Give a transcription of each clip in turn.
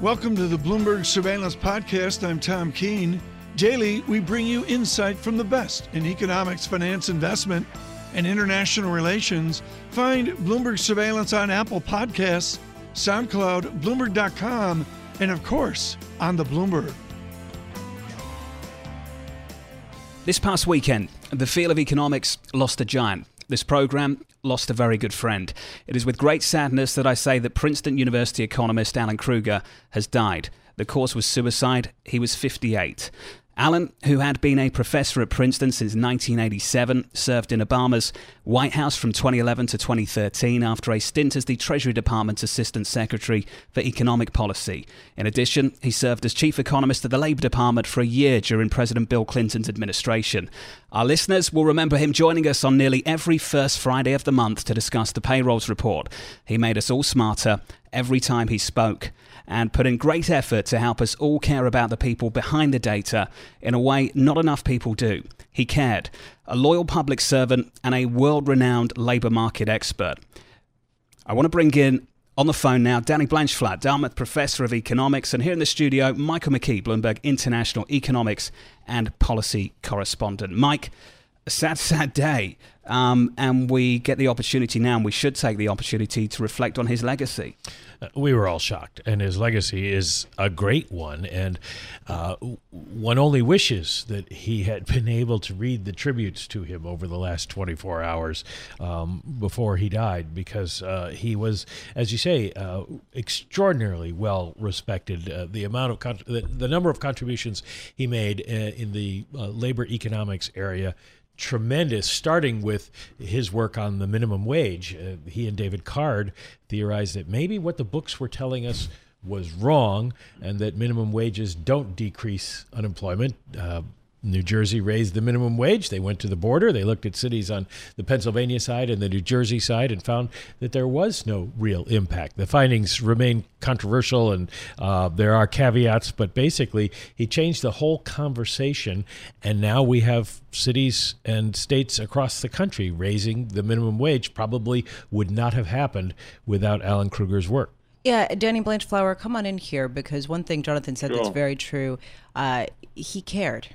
Welcome to the Bloomberg Surveillance Podcast. I'm Tom Keene. Daily, we bring you insight from the best in economics, finance, investment, and international relations. Find Bloomberg Surveillance on Apple Podcasts, SoundCloud, Bloomberg.com, and of course, on the Bloomberg. This past weekend, the field of economics lost a giant. This program lost a very good friend. It is with great sadness that I say that Princeton University economist Alan Krueger has died. The cause was suicide. He was 58. Alan, who had been a professor at Princeton since 1987, served in Obama's White House from 2011 to 2013 after a stint as the Treasury Department's Assistant Secretary for Economic Policy. In addition, he served as Chief Economist at the Labor Department for a year during President Bill Clinton's administration. Our listeners will remember him joining us on nearly every first Friday of the month to discuss the payrolls report. He made us all smarter every time he spoke and put in great effort to help us all care about the people behind the data in a way not enough people do. He cared, a loyal public servant and a world renowned labour market expert. I want to bring in on the phone now, Danny Blanchflower, Dartmouth Professor of Economics, and here in the studio, Michael McKee, Bloomberg International Economics and Policy Correspondent. Mike, sad, sad day, um, and we get the opportunity now, and we should take the opportunity to reflect on his legacy we were all shocked, and his legacy is a great one. And uh, one only wishes that he had been able to read the tributes to him over the last 24 hours um, before he died, because uh, he was, as you say, uh, extraordinarily well respected. Uh, the amount of con- the, the, number of contributions he made uh, in the uh, labor economics area tremendous, starting with his work on the minimum wage. Uh, he and David Card theorized that maybe what the books were telling us was wrong and that minimum wages don't decrease unemployment. Uh, New Jersey raised the minimum wage. They went to the border. They looked at cities on the Pennsylvania side and the New Jersey side and found that there was no real impact. The findings remain controversial and uh, there are caveats, but basically, he changed the whole conversation. And now we have cities and states across the country raising the minimum wage. Probably would not have happened without Alan Krueger's work. Yeah, Danny Blanchflower, come on in here because one thing Jonathan said sure. that's very true. Uh, he cared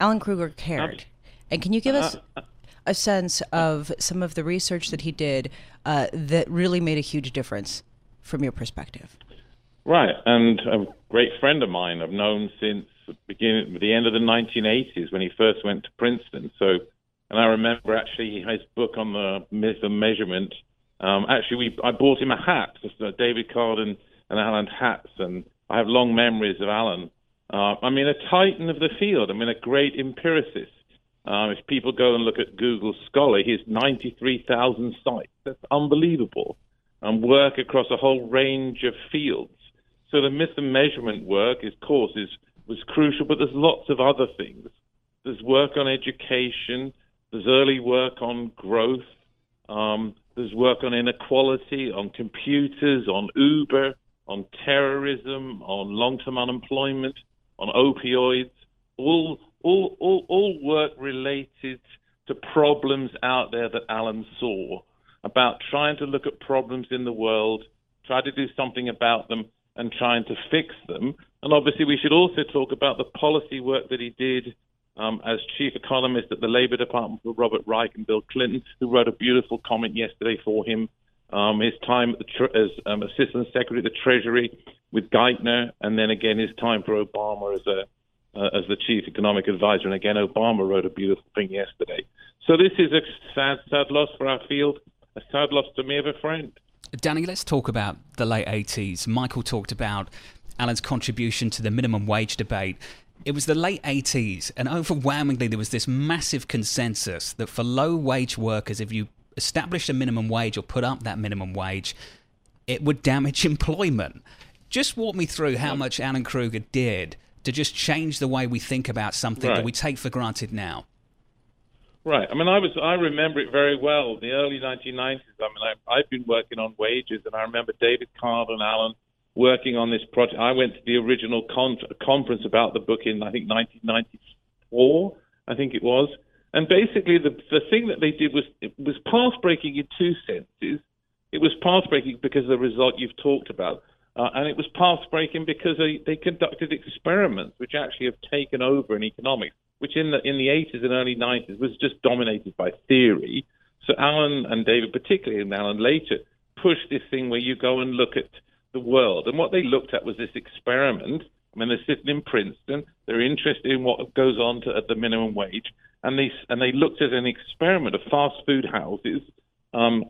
Alan Krueger cared. And can you give us uh, a sense of some of the research that he did uh, that really made a huge difference from your perspective? Right, and a great friend of mine I've known since the beginning, the end of the 1980s when he first went to Princeton. So, and I remember actually his book on the myth of measurement. Um, actually, we I bought him a hat, just uh, David Carden and Alan hats, and I have long memories of Alan uh, I mean, a titan of the field. I mean, a great empiricist. Uh, if people go and look at Google Scholar, he has 93,000 cites. That's unbelievable. And work across a whole range of fields. So the myth and measurement work, of course, is, was crucial, but there's lots of other things. There's work on education. There's early work on growth. Um, there's work on inequality, on computers, on Uber, on terrorism, on long-term unemployment on opioids, all, all, all, all work related to problems out there that Alan saw about trying to look at problems in the world, try to do something about them, and trying to fix them. And obviously, we should also talk about the policy work that he did um, as chief economist at the Labor Department for Robert Reich and Bill Clinton, who wrote a beautiful comment yesterday for him. Um, his time as um, assistant secretary of the Treasury with Geithner, and then again his time for Obama as a uh, as the chief economic advisor. And again, Obama wrote a beautiful thing yesterday. So this is a sad, sad loss for our field, a sad loss to me of a friend. Danny, let's talk about the late 80s. Michael talked about Alan's contribution to the minimum wage debate. It was the late 80s, and overwhelmingly, there was this massive consensus that for low wage workers, if you established a minimum wage or put up that minimum wage, it would damage employment. Just walk me through how much Alan Krueger did to just change the way we think about something right. that we take for granted now. Right. I mean, I was I remember it very well. The early 1990s. I mean, I, have been working on wages, and I remember David Card and Alan working on this project. I went to the original con- conference about the book in I think 1994. I think it was. And basically, the the thing that they did was was path breaking in two senses. It was path breaking because of the result you've talked about. Uh, and it was path breaking because they, they conducted experiments which actually have taken over in economics, which in the in the 80s and early 90s was just dominated by theory. So Alan and David, particularly and Alan later, pushed this thing where you go and look at the world. And what they looked at was this experiment. I mean, they're sitting in Princeton. They're interested in what goes on to, at the minimum wage, and they and they looked at an experiment of fast food houses um,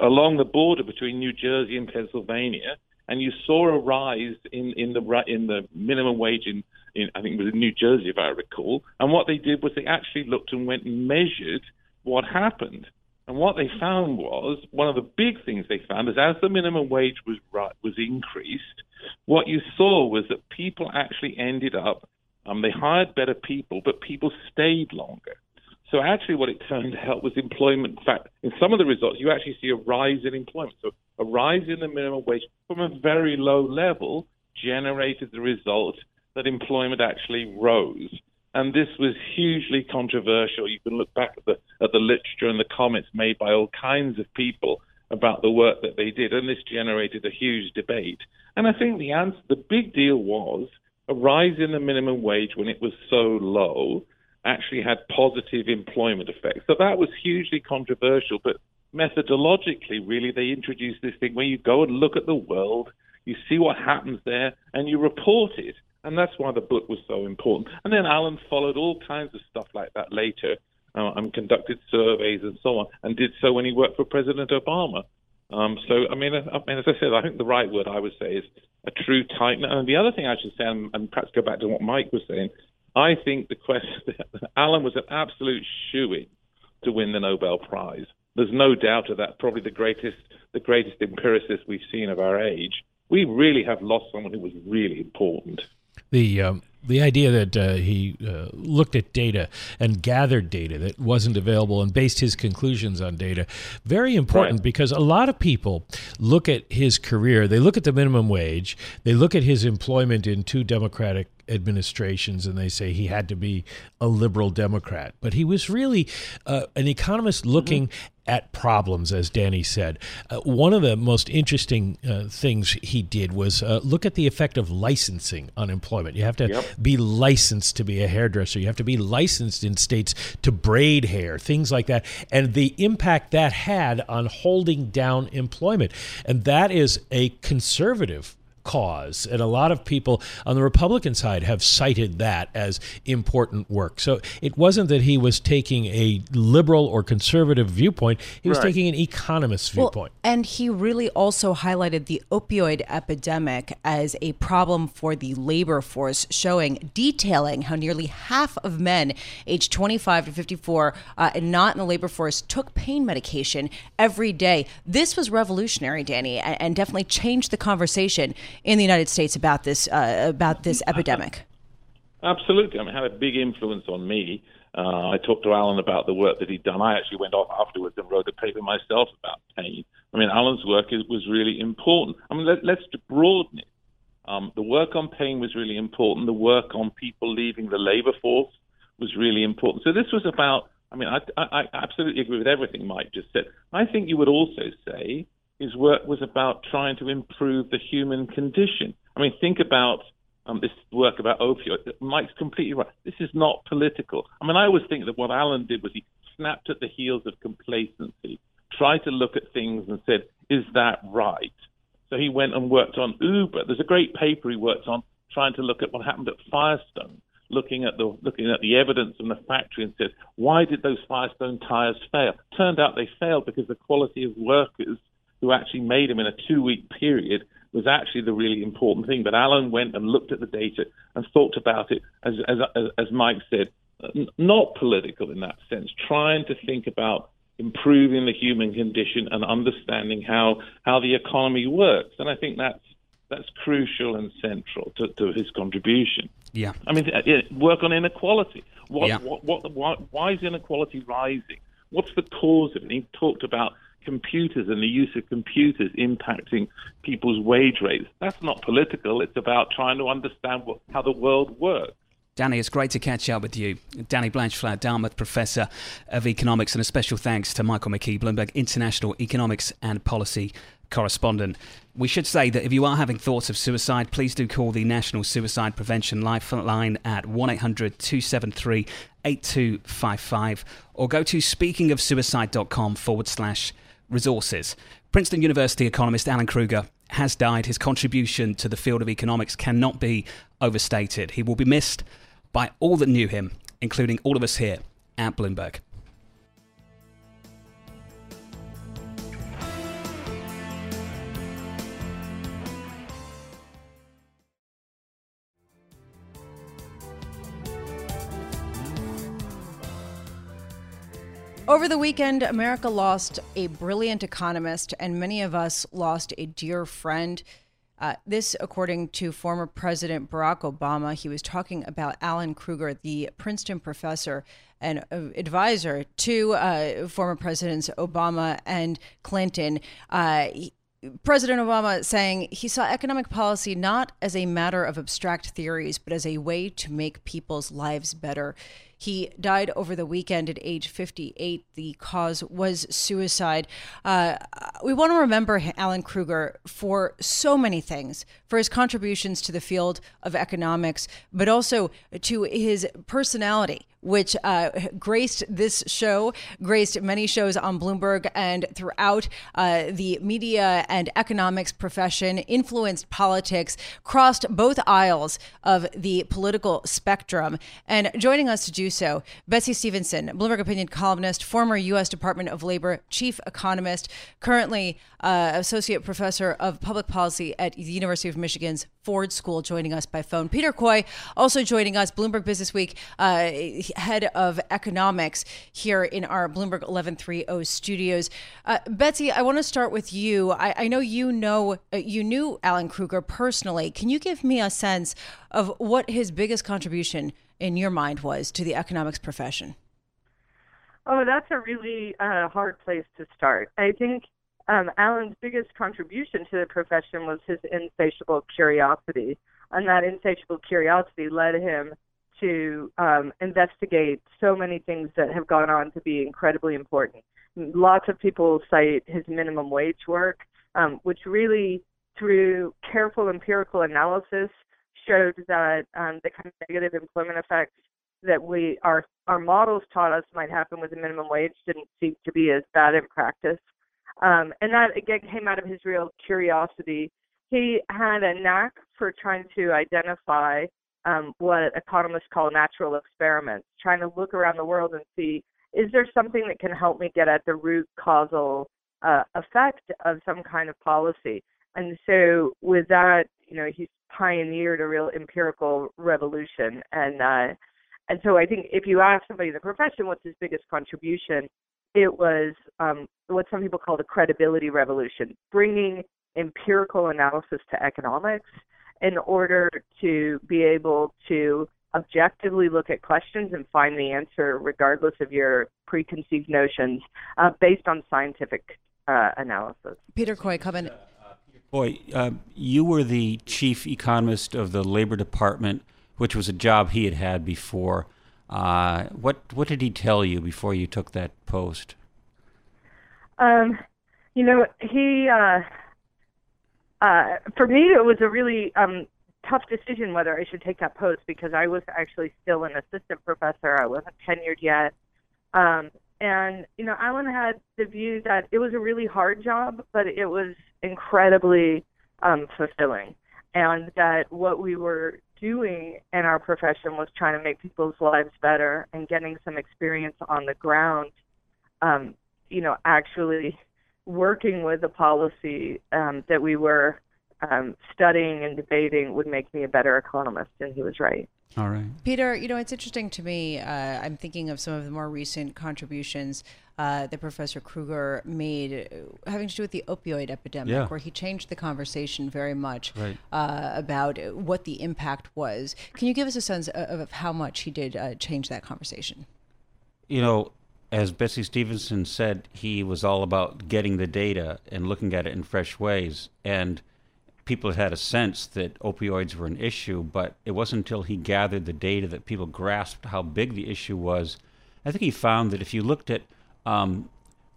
along the border between New Jersey and Pennsylvania, and you saw a rise in, in the in the minimum wage in, in I think it was in New Jersey, if I recall. And what they did was they actually looked and went and measured what happened. And what they found was one of the big things they found is as the minimum wage was was increased, what you saw was that people actually ended up um, they hired better people, but people stayed longer. So actually, what it turned out was employment. In fact, in some of the results, you actually see a rise in employment. So a rise in the minimum wage from a very low level generated the result that employment actually rose. And this was hugely controversial. You can look back at the at the literature and the comments made by all kinds of people about the work that they did, and this generated a huge debate. And I think the answer, the big deal was a rise in the minimum wage when it was so low actually had positive employment effects. So that was hugely controversial, but methodologically, really, they introduced this thing where you go and look at the world, you see what happens there, and you report it. And that's why the book was so important. And then Alan followed all kinds of stuff like that later uh, and conducted surveys and so on, and did so when he worked for President Obama. Um, so, I mean, I mean, as I said, I think the right word I would say is a true titan. And the other thing I should say, and, perhaps go back to what Mike was saying, I think the question, Alan was an absolute shoe-in to win the Nobel Prize. There's no doubt of that. Probably the greatest, the greatest empiricist we've seen of our age. We really have lost someone who was really important. The um, the idea that uh, he uh, looked at data and gathered data that wasn't available and based his conclusions on data very important right. because a lot of people look at his career they look at the minimum wage they look at his employment in two democratic administrations and they say he had to be a liberal Democrat. But he was really uh, an economist looking mm-hmm. at problems, as Danny said. Uh, one of the most interesting uh, things he did was uh, look at the effect of licensing on employment. You have to yep. Be licensed to be a hairdresser, you have to be licensed in states to braid hair, things like that, and the impact that had on holding down employment. And that is a conservative cause. And a lot of people on the Republican side have cited that as important work. So it wasn't that he was taking a liberal or conservative viewpoint, he was right. taking an economist's well, viewpoint. And he really also highlighted the opioid epidemic as a problem for the labor force, showing, detailing how nearly half of men aged 25 to 54 uh, and not in the labor force took pain medication every day. This was revolutionary, Danny, and, and definitely changed the conversation in the United States about this uh, about this epidemic? Absolutely. I mean, it had a big influence on me. Uh, I talked to Alan about the work that he'd done. I actually went off afterwards and wrote a paper myself about pain. I mean, Alan's work is, was really important. I mean, let, us broaden it. Um, the work on pain was really important. The work on people leaving the labor force was really important. So this was about. I mean, I, I, I absolutely agree with everything Mike just said. I think you would also say his work was about trying to improve the human condition. I mean, think about um, this work about opioids. Mike's completely right. This is not political. I mean, I always think that what Alan did was he snapped at the heels of complacency, tried to look at things and said, is that right? So he went and worked on Uber. There's a great paper he worked on trying to look at what happened at Firestone, looking at the looking at the evidence from the factory and said, why did those Firestone tires fail? Turned out they failed because the quality of workers who actually made them in a two week period was actually the really important thing. But Alan went and looked at the data and thought about it, as, as, as Mike said, not political in that sense, trying to think about improving the human condition and understanding how, how the economy works. And I think that's, that's crucial and central to, to his contribution. Yeah. I mean, uh, work on inequality. What, yeah. what, what, why, why is inequality rising? What's the cause of it? he talked about computers and the use of computers impacting people's wage rates. That's not political. It's about trying to understand what, how the world works. Danny, it's great to catch up with you. Danny Blanchflower, Dartmouth Professor of Economics, and a special thanks to Michael McKee, Bloomberg International Economics and Policy correspondent. We should say that if you are having thoughts of suicide, please do call the National Suicide Prevention Lifeline at 1 800 273 8255 or go to speakingofsuicide.com forward slash resources. Princeton University economist Alan Krueger has died. His contribution to the field of economics cannot be overstated. He will be missed by all that knew him, including all of us here at Bloomberg. Over the weekend, America lost a brilliant economist, and many of us lost a dear friend. Uh, this, according to former President Barack Obama, he was talking about Alan Krueger, the Princeton professor and uh, advisor to uh, former Presidents Obama and Clinton. Uh, President Obama saying he saw economic policy not as a matter of abstract theories, but as a way to make people's lives better. He died over the weekend at age 58. The cause was suicide. Uh, we want to remember Alan Krueger for so many things, for his contributions to the field of economics, but also to his personality which uh, graced this show, graced many shows on Bloomberg and throughout uh, the media and economics profession, influenced politics, crossed both aisles of the political spectrum. And joining us to do so, Betsey Stevenson, Bloomberg opinion columnist, former U.S. Department of Labor chief economist, currently uh, associate professor of public policy at the University of Michigan's Ford School, joining us by phone. Peter Coy, also joining us, Bloomberg Business Week uh, head of economics here in our Bloomberg 1130 studios. Uh, Betsey, I want to start with you. I, I know you know uh, you knew Alan Krueger personally. Can you give me a sense of what his biggest contribution in your mind was to the economics profession? Oh, that's a really uh, hard place to start. I think um, Alan's biggest contribution to the profession was his insatiable curiosity, and that insatiable curiosity led him to um, investigate so many things that have gone on to be incredibly important. Lots of people cite his minimum wage work, um, which really, through careful empirical analysis, showed that um, the kind of negative employment effects that we our our models taught us might happen with the minimum wage didn't seem to be as bad in practice. Um, and that again came out of his real curiosity. He had a knack for trying to identify um, what economists call natural experiments, trying to look around the world and see is there something that can help me get at the root causal uh, effect of some kind of policy. And so with that, you know, he's pioneered a real empirical revolution. And uh, and so I think if you ask somebody in the profession what's his biggest contribution, it was um, what some people call the credibility revolution, bringing empirical analysis to economics in order to be able to objectively look at questions and find the answer regardless of your preconceived notions uh, based on scientific uh, analysis. Peter Coy, come in. Boy, uh, you were the chief economist of the Labor Department, which was a job he had had before. Uh, what what did he tell you before you took that post? Um, you know, he uh, uh, for me, it was a really um, tough decision whether I should take that post because I was actually still an assistant professor. I wasn't tenured yet. Um, and, you know, Alan had the view that it was a really hard job, but it was incredibly um, fulfilling. And that what we were doing in our profession was trying to make people's lives better and getting some experience on the ground, um, you know, actually working with the policy um, that we were um, studying and debating would make me a better economist, and he was right. All right. Peter, you know, it's interesting to me. Uh, I'm thinking of some of the more recent contributions uh, that Professor Krueger made uh, having to do with the opioid epidemic, yeah. where he changed the conversation very much right. uh, about what the impact was. Can you give us a sense of, of how much he did uh, change that conversation? You know, as Betsey Stevenson said, he was all about getting the data and looking at it in fresh ways. And people had a sense that opioids were an issue, but it wasn't until he gathered the data that people grasped how big the issue was. I think he found that if you looked at um,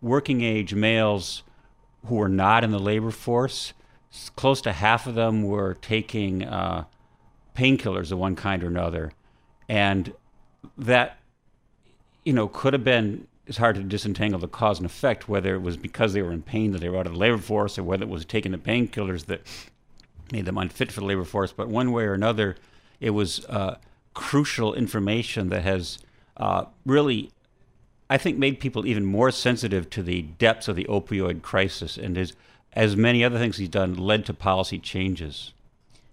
working age males who were not in the labor force. Close to half of them were taking uh, painkillers of one kind or another, and that you know could have been. It's hard to disentangle the cause and effect, whether it was because they were in pain that they were out of the labor force, or whether it was taking the painkillers that made them unfit for the labor force. But one way or another, it was uh, crucial information that has uh, really, I think, made people even more sensitive to the depths of the opioid crisis, and as many other things he's done, led to policy changes.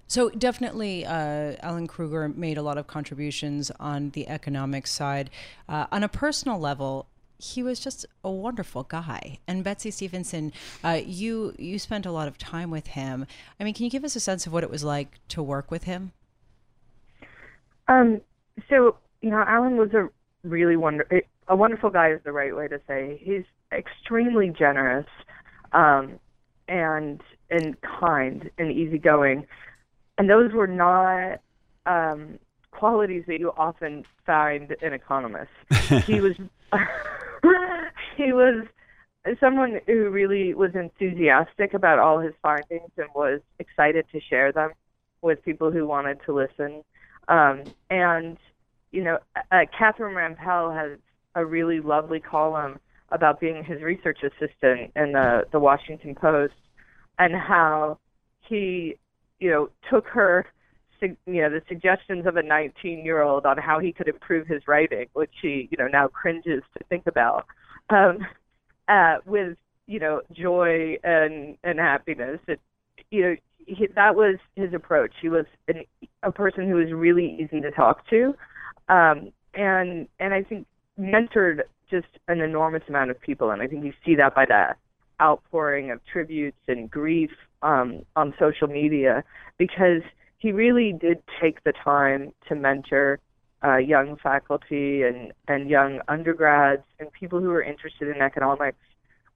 So definitely, uh, Alan Krueger made a lot of contributions on the economic side. Uh, on a personal level, he was just a wonderful guy. And Betsey Stevenson, uh, you you spent a lot of time with him. I mean, can you give us a sense of what it was like to work with him? Um, so you know, Alan was a really wonder a wonderful guy is the right way to say. He's extremely generous, um, and and kind and easygoing, and those were not um, qualities that you often find in economists. he was he was someone who really was enthusiastic about all his findings and was excited to share them with people who wanted to listen. Um, and you know, uh, Catherine Rampell has a really lovely column about being his research assistant in the the Washington Post and how he, you know, took her you know the suggestions of a 19 year old on how he could improve his writing which she, you know now cringes to think about um uh with you know joy and and happiness. It you know he, that was his approach. He was an, a person who was really easy to talk to um and and i think mentored just an enormous amount of people and i think you see that by that outpouring of tributes and grief um on social media because he really did take the time to mentor uh, young faculty and, and young undergrads and people who were interested in economics.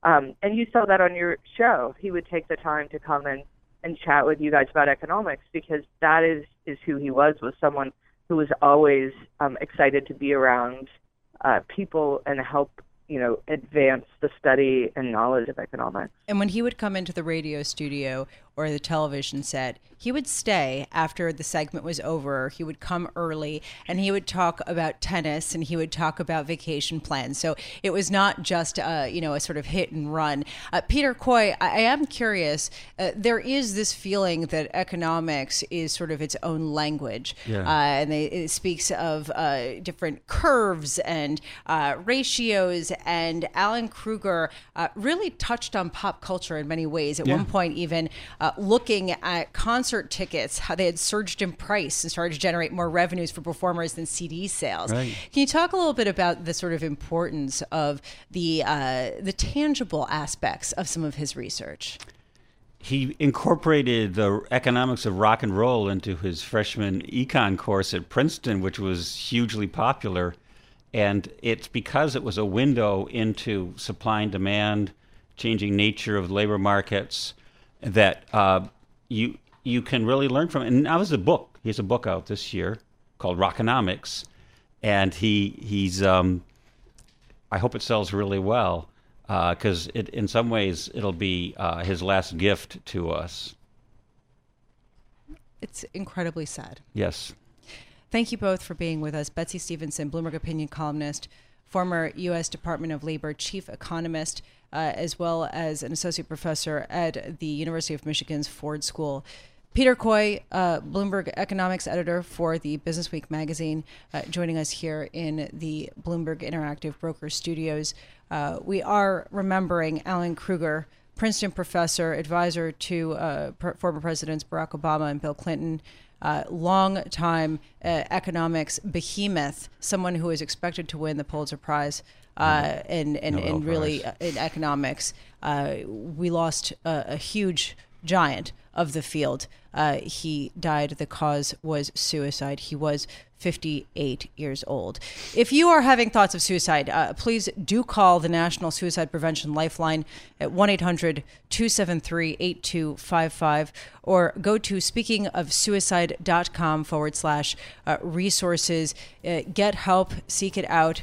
Um, and you saw that on your show. He would take the time to come and, and chat with you guys about economics because that is, is who he was, was someone who was always um, excited to be around uh, people and help you know, advance the study and knowledge of economics. And when he would come into the radio studio or the television set, he would stay after the segment was over. He would come early and he would talk about tennis and he would talk about vacation plans. So it was not just a, you know, a sort of hit and run. Uh, Peter Coy, I, I am curious. Uh, there is this feeling that economics is sort of its own language. Yeah. Uh, and they, it speaks of uh, different curves and uh, ratios. And Alan Krueger uh, really touched on pop culture in many ways. At yeah. one point, even uh, looking at concert tickets, how they had surged in price and started to generate more revenues for performers than CD sales. Right. Can you talk a little bit about the sort of importance of the uh, the tangible aspects of some of his research? he incorporated the economics of rock and roll into his freshman econ course at Princeton, which was hugely popular. And it's because it was a window into supply and demand, changing nature of labor markets, that uh, you you can really learn from. And now there's a book. He has a book out this year called Rockonomics, and he he's um, I hope it sells really well because uh, it in some ways it'll be uh, his last gift to us. It's incredibly sad. Yes. Thank you both for being with us. Betsey Stevenson, Bloomberg opinion columnist, former U.S. Department of Labor chief economist uh, as well as an associate professor at the University of Michigan's Ford School. Peter Coy, uh, Bloomberg economics editor for the Business Week magazine, uh, joining us here in the Bloomberg Interactive Broker Studios. Uh, we are remembering Alan Krueger, Princeton professor, advisor to uh, former presidents Barack Obama and Bill Clinton. Uh, long time uh, economics behemoth, someone who is expected to win the Pulitzer Prize uh, and and, and really uh, in economics. Uh, we lost a, a, huge giant of the field. Uh, he died. The cause was suicide. He was 58 years old. If you are having thoughts of suicide, uh, please do call the National Suicide Prevention Lifeline at 1 800 273 8255 or go to speakingofsuicide.com forward slash uh, resources. get help, seek it out